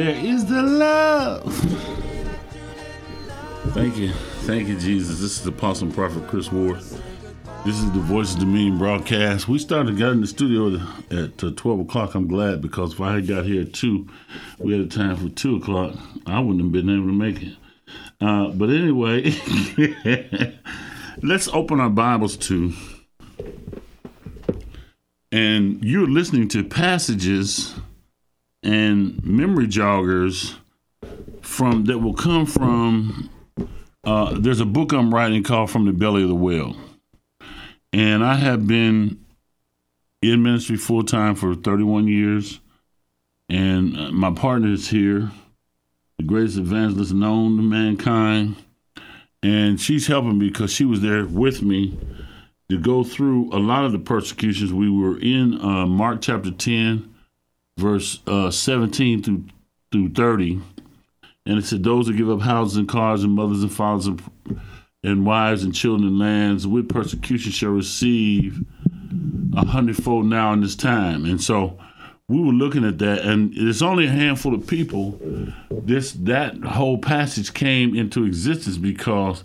Where is the love? Thank you. Thank you, Jesus. This is the Apostle Prophet Chris Ward. This is the Voice of Dominion broadcast. We started got in the studio at uh, 12 o'clock. I'm glad because if I had got here at 2, we had a time for 2 o'clock, I wouldn't have been able to make it. Uh, but anyway, let's open our Bibles to, and you're listening to passages and memory joggers from that will come from. Uh, there's a book I'm writing called From the Belly of the Whale and I have been in ministry full time for 31 years. And uh, my partner is here, the greatest evangelist known to mankind. And she's helping me because she was there with me to go through a lot of the persecutions. We were in uh, Mark chapter 10, verse uh, 17 through, through 30. And it said, Those that give up houses and cars and mothers and fathers and and wives and children and lands with persecution shall receive a hundredfold now in this time. And so we were looking at that, and it's only a handful of people. This that whole passage came into existence because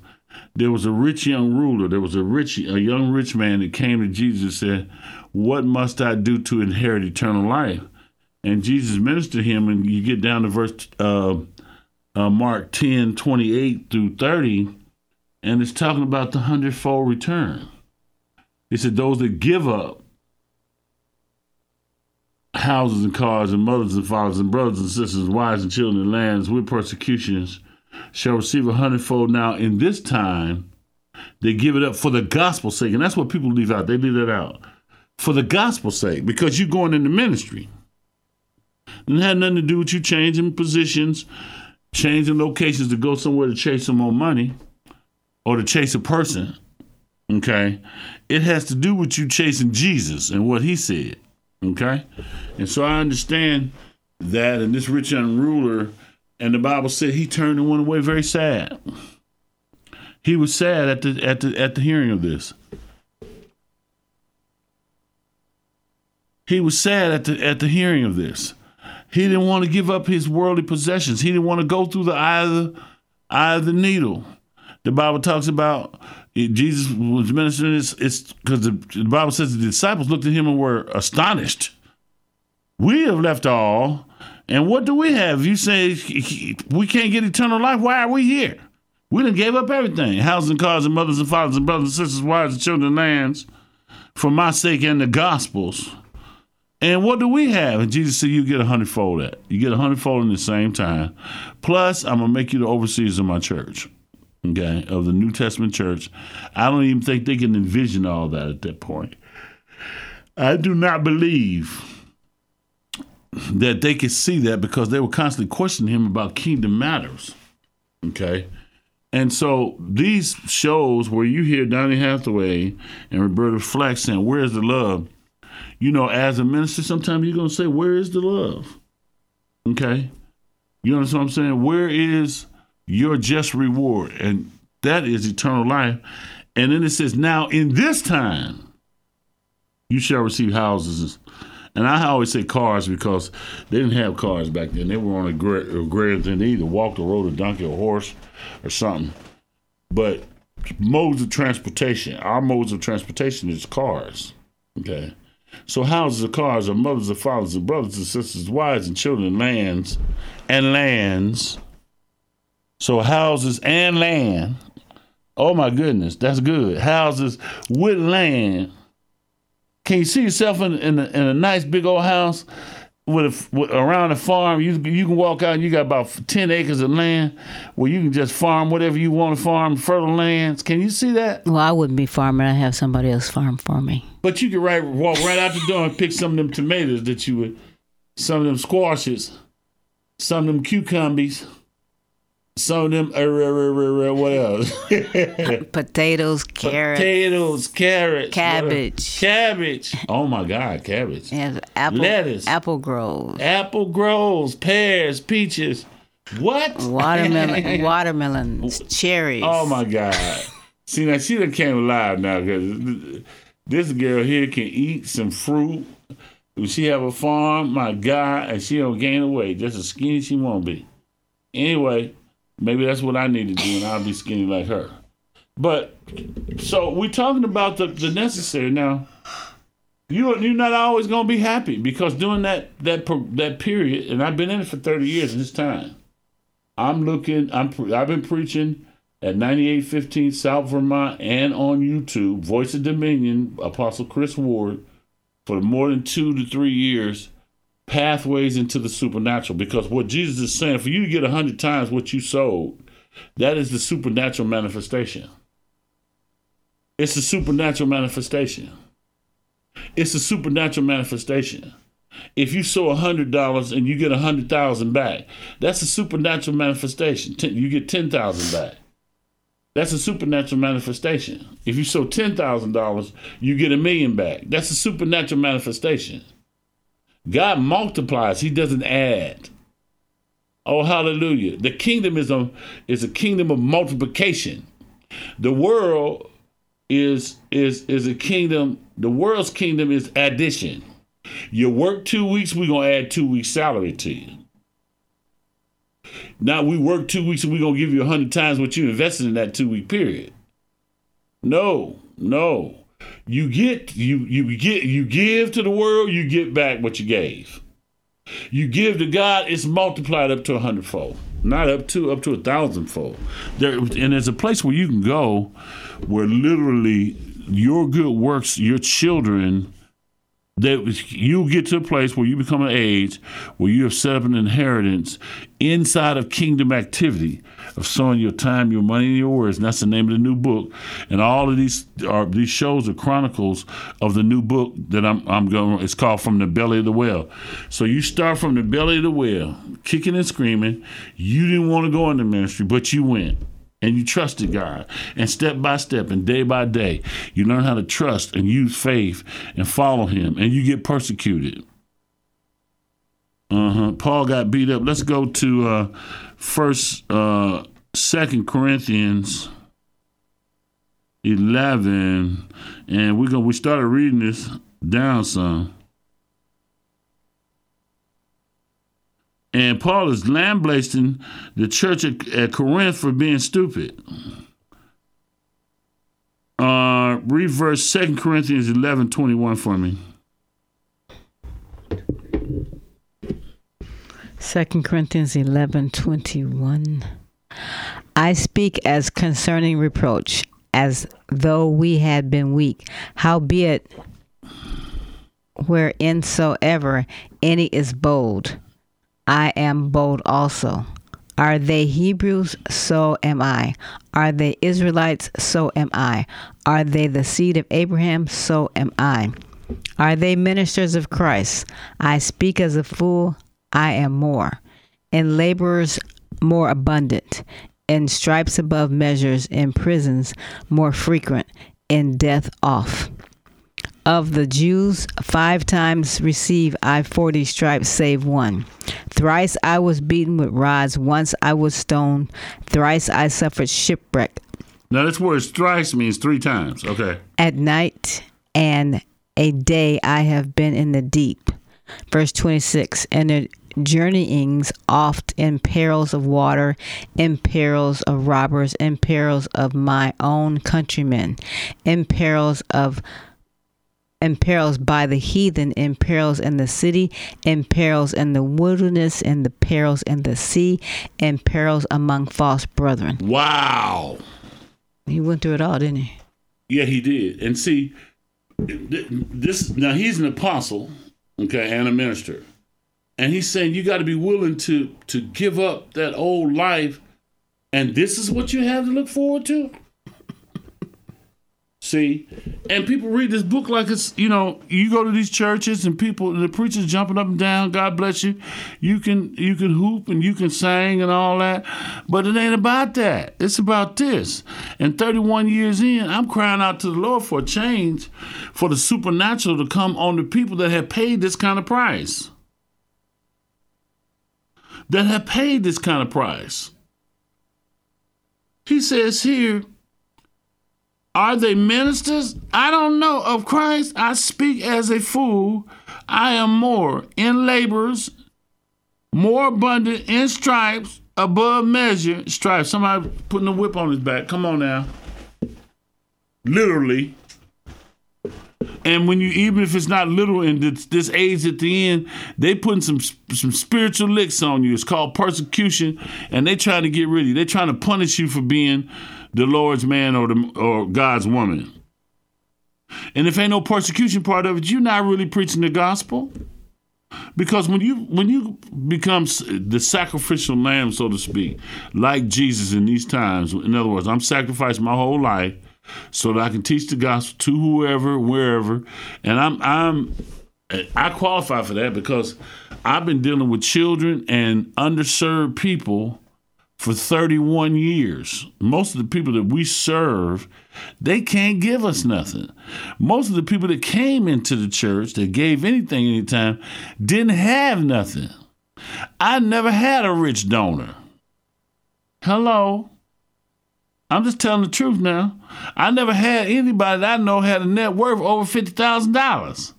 there was a rich young ruler. There was a rich, a young rich man that came to Jesus and said, "What must I do to inherit eternal life?" And Jesus ministered him, and you get down to verse uh, uh, Mark 10, 28 through 30 and it's talking about the hundredfold return. He said, Those that give up houses and cars and mothers and fathers and brothers and sisters, wives and children and lands with persecutions shall receive a hundredfold now in this time. They give it up for the gospel's sake. And that's what people leave out. They leave that out. For the gospel's sake, because you're going into ministry. And it had nothing to do with you changing positions, changing locations to go somewhere to chase some more money or to chase a person, okay, it has to do with you chasing Jesus and what he said, okay? And so I understand that, and this rich young ruler, and the Bible said he turned and went away very sad. He was sad at the at the at the hearing of this. He was sad at the at the hearing of this. He didn't want to give up his worldly possessions. He didn't want to go through the eye of the eye of the needle. The Bible talks about eh, Jesus was ministering this. It's because the, the Bible says the disciples looked at him and were astonished. We have left all, and what do we have? You say we can't get eternal life. Why are we here? We done gave up everything: houses cars and mothers and fathers and brothers and sisters, wives and children, and lands, for my sake and the gospels. And what do we have? And Jesus said, You get a hundredfold that. You get a hundredfold in the same time. Plus, I'm gonna make you the overseers of my church okay, of the New Testament church. I don't even think they can envision all that at that point. I do not believe that they could see that because they were constantly questioning him about kingdom matters. Okay. And so these shows where you hear Donny Hathaway and Roberta Flack saying, Where's the love? You know, as a minister, sometimes you're going to say, Where is the love? Okay. You understand what I'm saying? Where is your just reward, and that is eternal life. And then it says, Now in this time you shall receive houses. And I always say cars because they didn't have cars back then. They were on a greater thing. They either walked or rode a donkey or horse or something. But modes of transportation, our modes of transportation is cars. Okay. So houses are cars are mothers and fathers and brothers and sisters, wives and children, lands and lands so houses and land. Oh my goodness, that's good. Houses with land. Can you see yourself in in a, in a nice big old house with, a, with around the farm? You you can walk out and you got about ten acres of land where you can just farm whatever you want to farm, fertile lands. Can you see that? Well, I wouldn't be farming. I have somebody else farm for me. But you could right walk right out the door and pick some of them tomatoes that you would, some of them squashes, some of them cucumbers some of them, uh, uh, uh, what else? Potatoes, carrots. Potatoes, carrots. Cabbage. Cabbage. Oh my God, cabbage. And apple, Lettuce. Apple groves. Apple groves, pears, peaches. What? Watermelon, watermelons, cherries. Oh my God. See, now she done came alive now because this girl here can eat some fruit She have a farm, my God, and she don't gain the weight, just as skinny she won't be. Anyway, maybe that's what I need to do, and I'll be skinny like her. But so we're talking about the, the necessary now. You you're not always gonna be happy because during that that that period, and I've been in it for thirty years in this time. I'm looking. I'm I've been preaching at 9815 South Vermont and on YouTube, Voice of Dominion, Apostle Chris Ward, for more than two to three years, pathways into the supernatural. Because what Jesus is saying, for you to get a hundred times what you sold, that is the supernatural manifestation. It's a supernatural manifestation. It's a supernatural manifestation. If you sow a hundred dollars and you get a hundred thousand back, that's a supernatural manifestation. Ten, you get ten thousand back. That's a supernatural manifestation. If you sow ten thousand dollars, you get a million back. That's a supernatural manifestation. God multiplies; He doesn't add. Oh, hallelujah! The kingdom is a is a kingdom of multiplication. The world is is is a kingdom. The world's kingdom is addition. You work two weeks, we're gonna add two weeks salary to you. Now we work two weeks and we're gonna give you a hundred times what you invested in that two week period. No, no. You get you you get you give to the world, you get back what you gave. You give to God, it's multiplied up to a hundredfold. Not up to up to a thousandfold. There and there's a place where you can go where literally your good works, your children that you get to a place where you become an age where you have set up an inheritance inside of kingdom activity of sowing your time, your money, and your words. And that's the name of the new book. And all of these are these shows are chronicles of the new book that I'm I'm going. It's called From the Belly of the Whale. So you start from the belly of the whale, kicking and screaming. You didn't want to go into ministry, but you went and you trusted God. And step by step and day by day, you learn how to trust and use faith and follow Him, and you get persecuted. Uh huh. Paul got beat up. Let's go to uh, First, uh, Second Corinthians eleven, and we're gonna we started reading this down some. And Paul is lambasting the church at, at Corinth for being stupid. Uh, read verse 2 Corinthians 11 21 for me. 2 Corinthians 11 21. I speak as concerning reproach, as though we had been weak. Howbeit, whereinsoever any is bold, I am bold also. Are they Hebrews? So am I. Are they Israelites? So am I. Are they the seed of Abraham? So am I. Are they ministers of Christ? I speak as a fool. I am more. and laborers more abundant. and stripes above measures. In prisons more frequent. and death off. Of the Jews, five times receive I forty stripes, save one. Thrice I was beaten with rods, once I was stoned, thrice I suffered shipwreck. Now, this word thrice means three times. Okay. At night and a day I have been in the deep. Verse 26 And the journeyings oft in perils of water, in perils of robbers, in perils of my own countrymen, in perils of in perils by the heathen, in perils in the city, in perils in the wilderness, in the perils in the sea, in perils among false brethren. Wow. He went through it all, didn't he? Yeah, he did. And see, this now he's an apostle, okay, and a minister. And he's saying you got to be willing to to give up that old life and this is what you have to look forward to? See, and people read this book like it's you know you go to these churches and people the preachers jumping up and down. God bless you. You can you can hoop and you can sing and all that, but it ain't about that. It's about this. And 31 years in, I'm crying out to the Lord for a change, for the supernatural to come on the people that have paid this kind of price. That have paid this kind of price. He says here are they ministers? I don't know of Christ. I speak as a fool. I am more in labors, more abundant in stripes, above measure. Stripes. Somebody putting a whip on his back. Come on now. Literally. And when you, even if it's not literal in this, this age at the end, they putting some some spiritual licks on you. It's called persecution, and they trying to get rid of you. They trying to punish you for being the Lord's man or the or God's woman. And if ain't no persecution part of it, you're not really preaching the gospel. Because when you when you become the sacrificial lamb, so to speak, like Jesus in these times, in other words, I'm sacrificing my whole life so that I can teach the gospel to whoever, wherever, and I'm I'm I qualify for that because I've been dealing with children and underserved people for 31 years. Most of the people that we serve, they can't give us nothing. Most of the people that came into the church that gave anything anytime didn't have nothing. I never had a rich donor. Hello. I'm just telling the truth now. I never had anybody that I know had a net worth over fifty thousand dollars.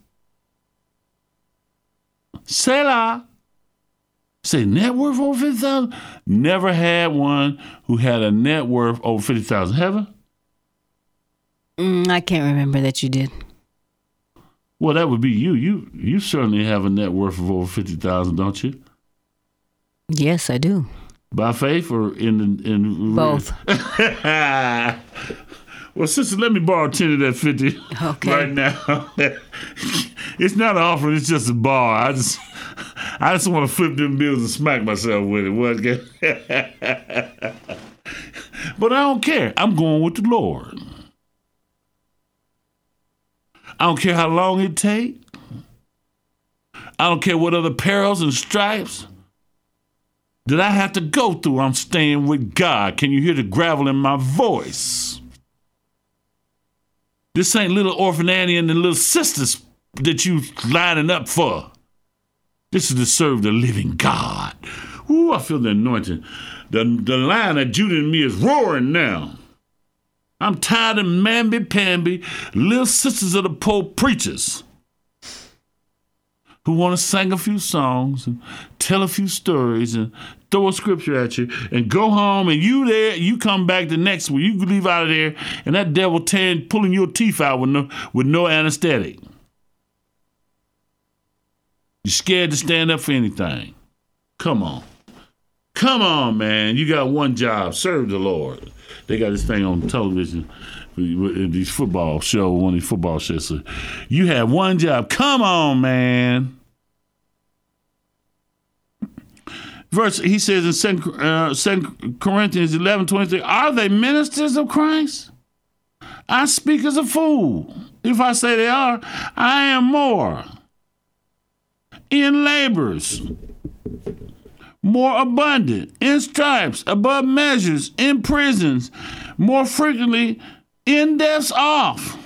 Selah. Say net worth over fifty thousand. Never had one who had a net worth over fifty thousand. Heaven. Mm, I can't remember that you did. Well, that would be you. You you certainly have a net worth of over fifty thousand, don't you? Yes, I do. By faith or in in Both. well, sister, let me borrow ten of that fifty Okay. right now. it's not an offer; it's just a bar. I just I just want to flip them bills and smack myself with it. What? but I don't care. I'm going with the Lord. I don't care how long it take. I don't care what other perils and stripes that I have to go through. I'm staying with God. Can you hear the gravel in my voice? This ain't little orphan Annie and the little sisters that you lining up for. This is to serve the living God. Ooh, I feel the anointing. The, the lion of Judah in me is roaring now. I'm tired of mamby-pamby, little sisters of the poor preachers who want to sing a few songs and tell a few stories and throw a scripture at you and go home and you there, you come back the next week, you leave out of there and that devil tearing, pulling your teeth out with no, with no anesthetic. You're scared to stand up for anything. Come on. Come on, man. You got one job. Serve the Lord. They got this thing on television, these football show, one of these football shows. You have one job. Come on, man. Verse, he says in 2, uh, 2 Corinthians 11 23, Are they ministers of Christ? I speak as a fool. If I say they are, I am more. In labors, more abundant, in stripes, above measures, in prisons, more frequently, in deaths off.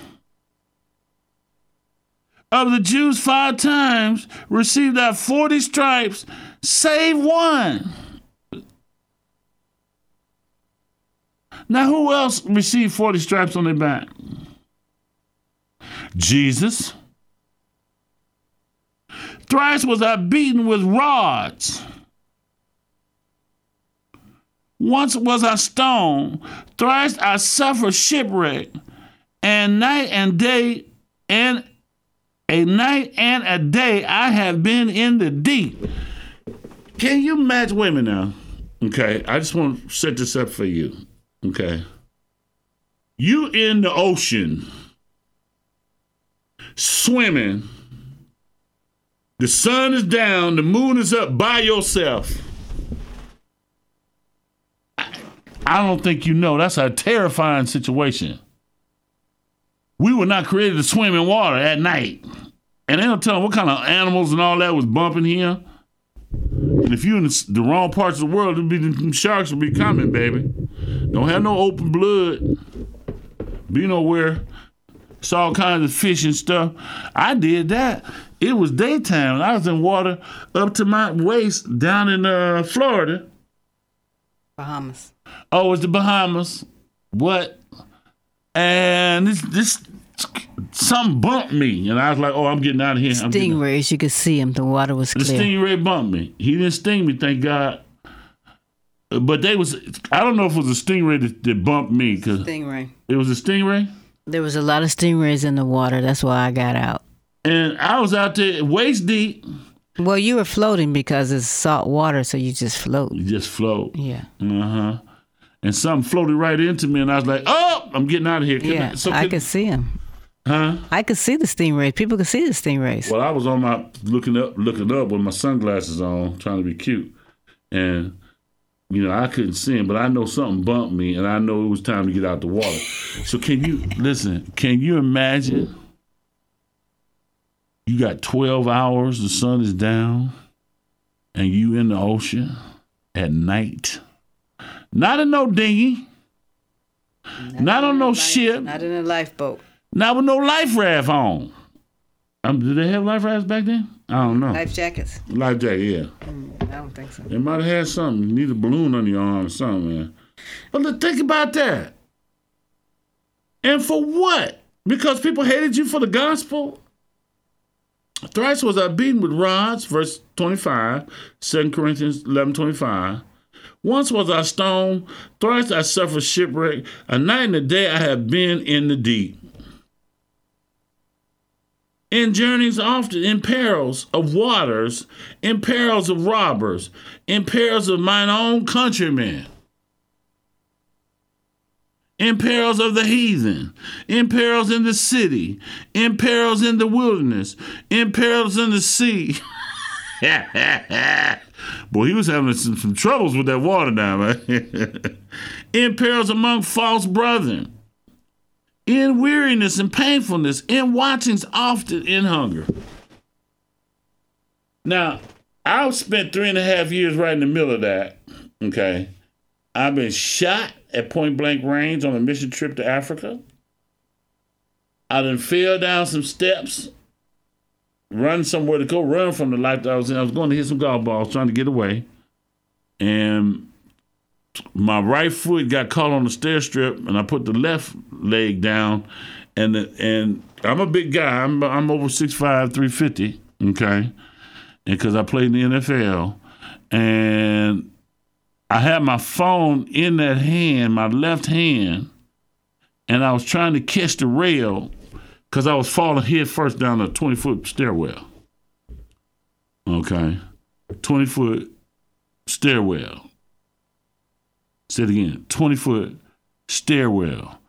Of the Jews, five times received that 40 stripes, save one. Now, who else received 40 stripes on their back? Jesus. Thrice was I beaten with rods. Once was I stoned, thrice I suffered shipwreck, and night and day, and a night and a day I have been in the deep. Can you imagine? Wait a minute now. Okay, I just want to set this up for you. Okay. You in the ocean, swimming. The sun is down, the moon is up by yourself. I don't think you know. That's a terrifying situation. We were not created to swim in water at night. And they don't tell them what kind of animals and all that was bumping here. And if you're in the, wrong parts of the world, it'd be, sharks will be coming, baby. Don't have no open blood. Be nowhere. It's all kinds of fish and stuff. I did that. It was daytime. I was in water up to my waist down in uh, Florida. Bahamas. Oh, it's the Bahamas. What? And this this something bumped me, and I was like, "Oh, I'm getting out of here." Stingrays, you could see them. The water was clear. the stingray bumped me. He didn't sting me, thank God. But they was I don't know if it was a stingray that, that bumped me because Stingray. it was a stingray, There was a lot of stingrays in the water. That's why I got out. and I was out there waist deep. Well, you were floating because it's salt water, so you just float. You just float. Yeah. Uh huh. And something floated right into me, and I was like, "Oh, I'm getting out of here." Can Yeah, so I can- could see him. huh? I could see the stingrays. People could see the stingrays. Well, I was on my looking up, looking up with my sunglasses on, trying to be cute, and you know I couldn't see him, but I know something bumped me, and I know it was time to get out the water. So can you listen? Can you imagine? You got twelve hours. The sun is down, and you in the ocean at night. Not in no dinghy. Not on no ship. Not in a lifeboat. Not with no life raft on. Um, did they have life rafts back then? I don't know. Life jackets. Life jacket, yeah. I don't think so. They might have had something. You need a balloon on your arm or something, man. But look, think about that. And for what? Because people hated you for the gospel? Thrice was I beaten with rods, verse 25, 2 Corinthians 11 25. Once was I stoned, thrice I suffered shipwreck. A night and a day I have been in the deep. In journeys often, in perils of waters, in perils of robbers, in perils of mine own countrymen, in perils of the heathen, in perils in the city, in perils in the wilderness, in perils in the sea. Boy, he was having some, some troubles with that water now, man. in perils among false brethren, in weariness and painfulness, in watchings often in hunger. Now, I've spent three and a half years right in the middle of that. Okay. I've been shot at point blank range on a mission trip to Africa. I done fell down some steps, run somewhere to go run from the life that I was in. I was going to hit some golf balls trying to get away. And my right foot got caught on the stair strip, and I put the left leg down. And the, and I'm a big guy. I'm I'm over 6'5", 350, Okay, and because I played in the NFL, and I had my phone in that hand, my left hand, and I was trying to catch the rail because I was falling head first down a 20 foot stairwell. Okay. 20 foot stairwell. Say it again 20 foot stairwell.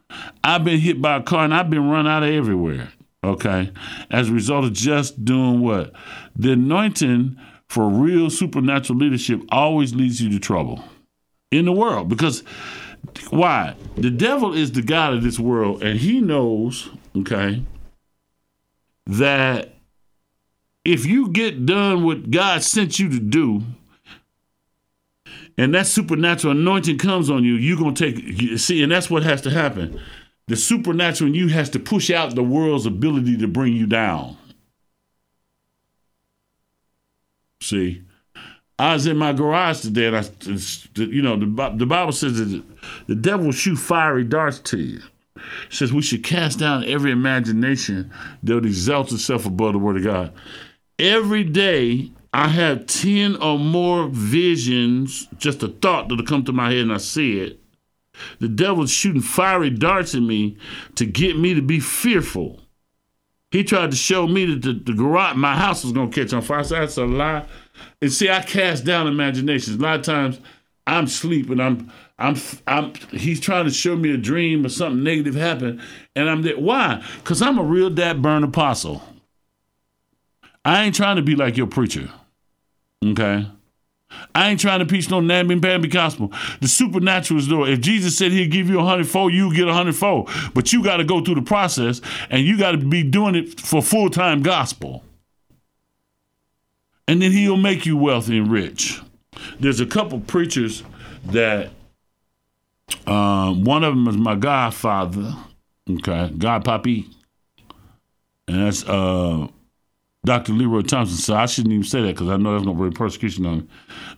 I've been hit by a car and I've been run out of everywhere. Okay. As a result of just doing what? The anointing for real supernatural leadership always leads you to trouble in the world because why? The devil is the God of this world and he knows, okay, that if you get done what God sent you to do, and that supernatural anointing comes on you, you're gonna take see, and that's what has to happen. The supernatural in you has to push out the world's ability to bring you down. See, I was in my garage today, and I, you know, the, the Bible says that the devil will shoot fiery darts to you. It says we should cast down every imagination that exalts itself above the word of God. Every day, I have 10 or more visions, just a thought that'll come to my head and I see it. The devil's shooting fiery darts at me to get me to be fearful. He tried to show me that the, the garage, my house was to catch on fire. That's a lie. And see, I cast down imaginations. A lot of times I'm sleeping. I'm, I'm, I'm, he's trying to show me a dream or something negative happened. And I'm there. Why? Because I'm a real dad burn apostle. I ain't trying to be like your preacher. Okay? I ain't trying to preach no namby pamby gospel. The supernatural is there. If Jesus said he'd give you a hundredfold, you get a hundredfold. But you got to go through the process and you got to be doing it for full time gospel. And then he'll make you wealthy and rich. There's a couple preachers that, um, one of them is my godfather, okay, God Papi. And that's uh, Dr. Leroy Thompson. said, I shouldn't even say that because I know that's going to bring persecution on him.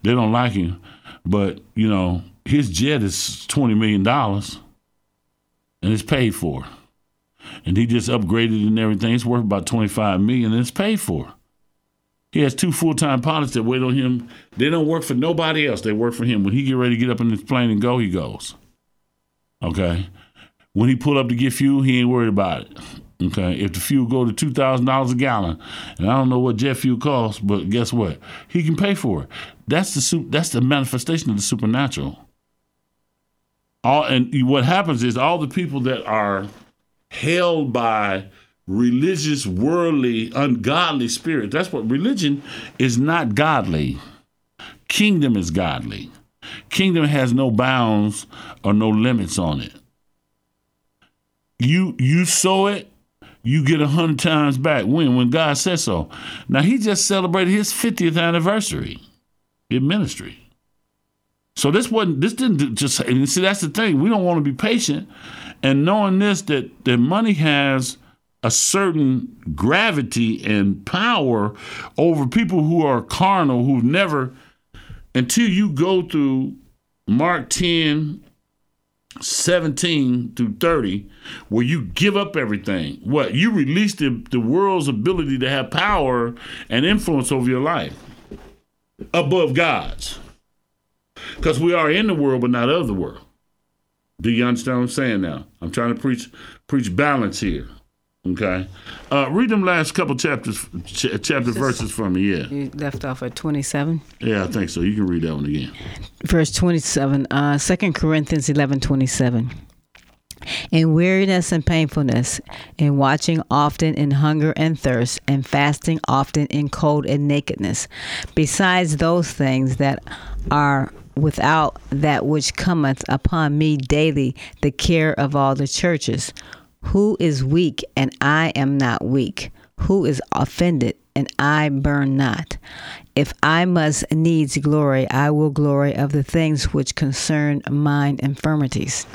They don't like him. But, you know, his jet is $20 million and it's paid for. and he just upgraded and everything. It's worth about 25 million and it's paid for. He has two full time pilots that wait on him. They don't work for nobody else. They work for him. When he get ready to get up in his plane and go, he goes. Okay. When he pull up to get fuel, he ain't worried about it. Okay. If the fuel go to two thousand dollars a gallon, and I don't know what jet fuel costs, but guess what? He can pay for it. That's the that's the manifestation of the supernatural. All and what happens is all the people that are held by religious, worldly, ungodly spirit. That's what religion is not godly. Kingdom is godly. Kingdom has no bounds or no limits on it. You you sow it, you get a hundred times back. When? When God says so. Now he just celebrated his 50th anniversary in ministry. So this wasn't this didn't just and see that's the thing. We don't want to be patient. And knowing this that that money has a certain gravity and power over people who are carnal, who've never, until you go through Mark 10, 17 through 30, where you give up everything. What? You release the, the world's ability to have power and influence over your life above God's. Because we are in the world, but not of the world. Do you understand what I'm saying now? I'm trying to preach preach balance here. Okay. Uh, read them last couple chapters, ch- chapter Just, verses for me. Yeah. You left off at 27. Yeah, I think so. You can read that one again. Verse 27, uh, 2 Corinthians 11 27. In weariness and painfulness, in watching often in hunger and thirst, and fasting often in cold and nakedness, besides those things that are without that which cometh upon me daily, the care of all the churches. Who is weak and I am not weak? Who is offended and I burn not? If I must needs glory, I will glory of the things which concern mine infirmities.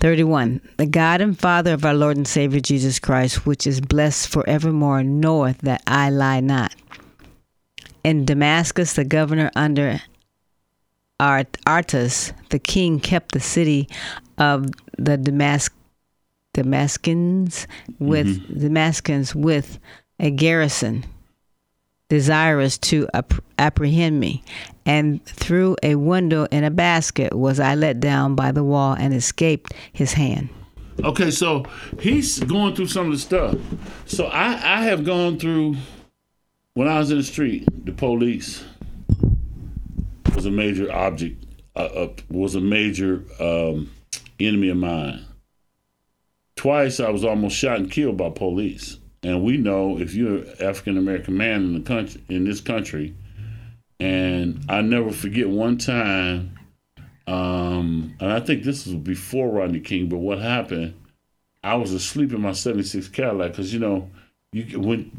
31. The God and Father of our Lord and Savior Jesus Christ, which is blessed forevermore, knoweth that I lie not. In Damascus, the governor under Aretas, the king kept the city of the Damascus Damascus with mm-hmm. With a garrison desirous to ap- apprehend me and through a window in a basket was I let down by the wall and escaped his hand. Okay, so he's going through some of the stuff. So I, I have gone through when I was in the street, the police was a major object, uh, uh, was a major um, enemy of mine. Twice I was almost shot and killed by police. And we know if you're an African American man in the country in this country, and I never forget one time, um, and I think this was before Rodney King, but what happened? I was asleep in my '76 Cadillac because you know, you when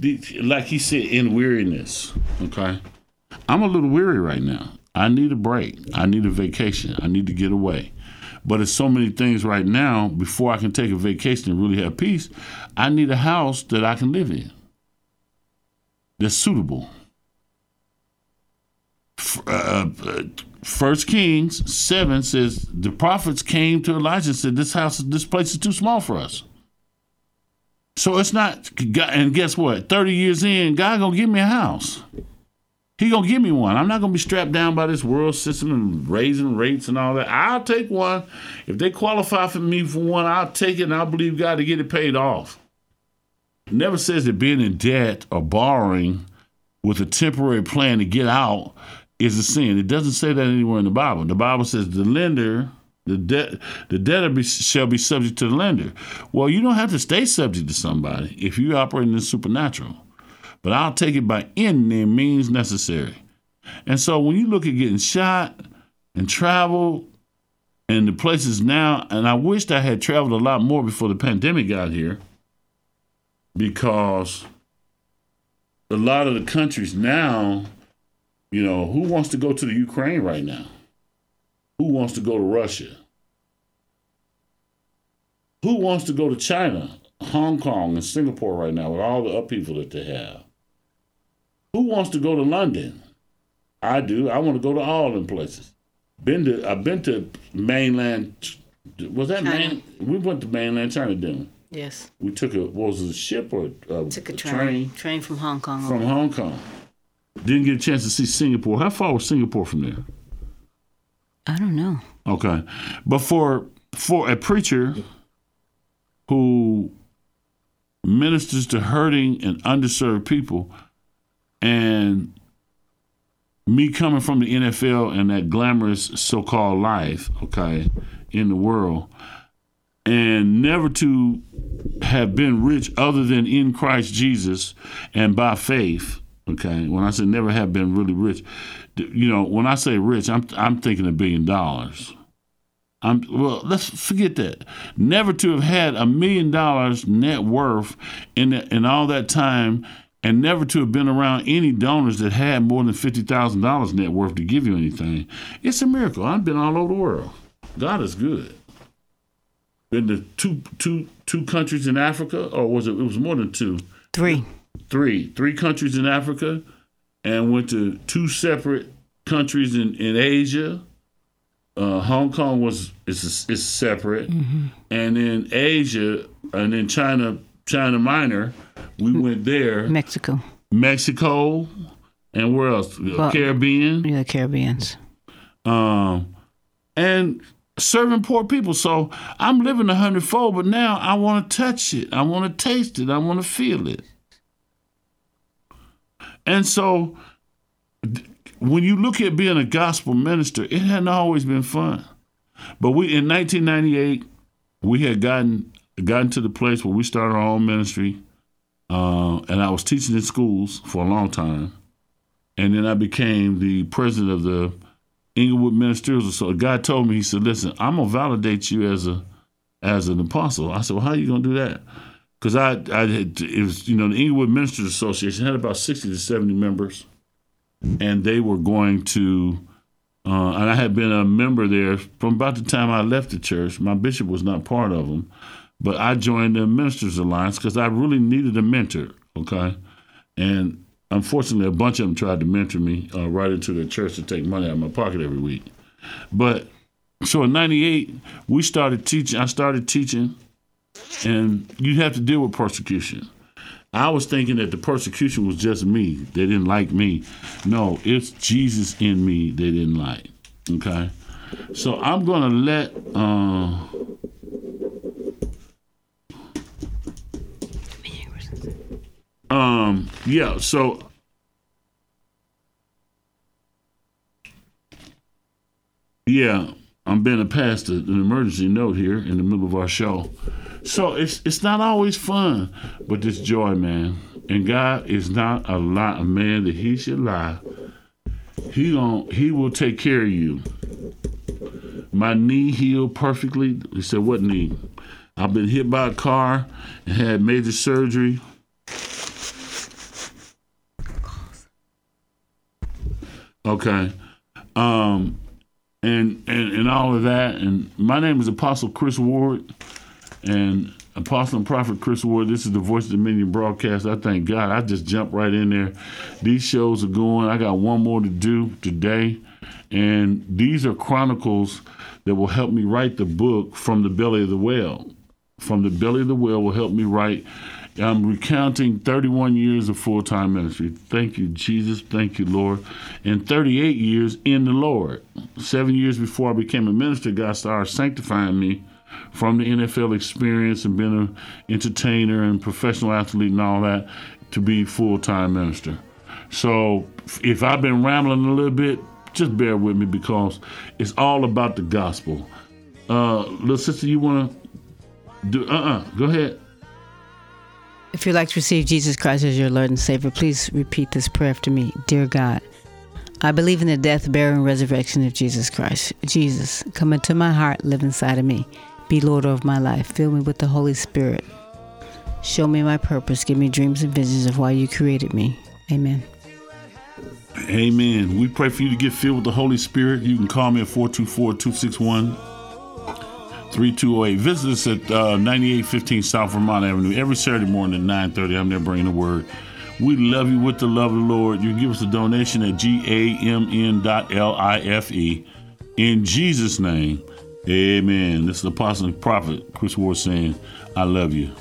like he said, in weariness. Okay, I'm a little weary right now. I need a break. I need a vacation. I need to get away. But it's so many things right now. Before I can take a vacation and really have peace, I need a house that I can live in that's suitable. Uh, uh, First Kings seven says the prophets came to Elijah and said, "This house, this place is too small for us." So it's not. And guess what? Thirty years in, God gonna give me a house. He gonna give me one. I'm not gonna be strapped down by this world system and raising rates and all that. I'll take one. If they qualify for me for one, I'll take it and I'll believe God to get it paid off. It never says that being in debt or borrowing with a temporary plan to get out is a sin. It doesn't say that anywhere in the Bible. The Bible says the lender, the debt, the debtor shall be subject to the lender. Well, you don't have to stay subject to somebody if you operate in the supernatural but I'll take it by any means necessary. And so when you look at getting shot and travel and the places now, and I wished I had traveled a lot more before the pandemic got here because a lot of the countries now, you know, who wants to go to the Ukraine right now? Who wants to go to Russia? Who wants to go to China, Hong Kong, and Singapore right now with all the upheaval that they have? Who wants to go to London? I do. I want to go to all them places. Been to I've been to mainland was that China. main we went to mainland China didn't we? Yes. We took a what was it, a ship or a, Took a a train. Train from Hong Kong. from Hong Kong. Didn't get a chance to see Singapore. How far was Singapore from there? I don't know. Okay, but for for a preacher who ministers to hurting and underserved people, and me coming from the NFL and that glamorous so-called life, okay, in the world, and never to have been rich other than in Christ Jesus and by faith. Okay, when I say never have been really rich, you know, when I say rich, I'm I'm thinking a billion dollars. I'm well. Let's forget that. Never to have had a million dollars net worth in the, in all that time, and never to have been around any donors that had more than fifty thousand dollars net worth to give you anything. It's a miracle. I've been all over the world. God is good. Been to two two two countries in Africa, or was it? It was more than two Three. three three countries in Africa, and went to two separate countries in in Asia. Uh, Hong Kong was is is separate, and then Asia, and then China China Minor. We went there, Mexico. Mexico, and where else? The Well- Caribbean, Yeah, Caribbeans. um, and serving poor people. So I'm living a hundredfold, but now I want to touch it. I want to taste it. I want to feel it. And so when you look at being a gospel minister, it hadn't always been fun. But we in 1998, we had gotten gotten to the place where we started our own ministry, uh, and I was teaching in schools for a long time, and then I became the president of the Inglewood Ministerials. So God told me, He said, "Listen, I'm gonna validate you as a as an apostle." I said, "Well, how are you gonna do that?" Because I, I had, it was, you know, the Inglewood Ministers Association had about sixty to seventy members, and they were going to, uh, and I had been a member there from about the time I left the church. My bishop was not part of them, but I joined the Ministers Alliance because I really needed a mentor. Okay, and unfortunately, a bunch of them tried to mentor me uh, right into the church to take money out of my pocket every week. But so in '98, we started teaching. I started teaching, and you have to deal with persecution. I was thinking that the persecution was just me. They didn't like me. No, it's Jesus in me they didn't like. Okay, so I'm gonna let. Uh, um. Yeah. So Yeah, I'm being a passed an emergency note here in the middle of our show. So it's it's not always fun, but it's joy, man. And God is not a a man that he should lie. He gon' he will take care of you. My knee healed perfectly. He said, "What knee?" I've been hit by a car and had major surgery. Okay. Um, and, and and all of that. And my name is Apostle Chris Ward, and Apostle and Prophet Chris Ward. This is the Voice of Dominion broadcast. I thank God. I just jumped right in there. These shows are going. I got one more to do today, and these are chronicles that will help me write the book from the belly of the whale. From the belly of the whale will help me write. I'm recounting 31 years of full time ministry. Thank you, Jesus. Thank you, Lord. And 38 years in the Lord. Seven years before I became a minister, God started sanctifying me from the NFL experience and being an entertainer and professional athlete and all that to be full time minister. So if I've been rambling a little bit, just bear with me because it's all about the gospel. Uh, little sister, you want to do? Uh uh Go ahead. If you'd like to receive Jesus Christ as your Lord and Savior, please repeat this prayer after me. Dear God, I believe in the death, burial, and resurrection of Jesus Christ. Jesus, come into my heart, live inside of me. Be Lord of my life. Fill me with the Holy Spirit. Show me my purpose. Give me dreams and visions of why you created me. Amen. Amen. We pray for you to get filled with the Holy Spirit. You can call me at 424 261 3208. Visit us at uh, 9815 South Vermont Avenue every Saturday morning at 930. I'm there bringing the word. We love you with the love of the Lord. You can give us a donation at gamn.life. In Jesus' name, Amen. This is the Apostle and Prophet Chris Ward saying, I love you.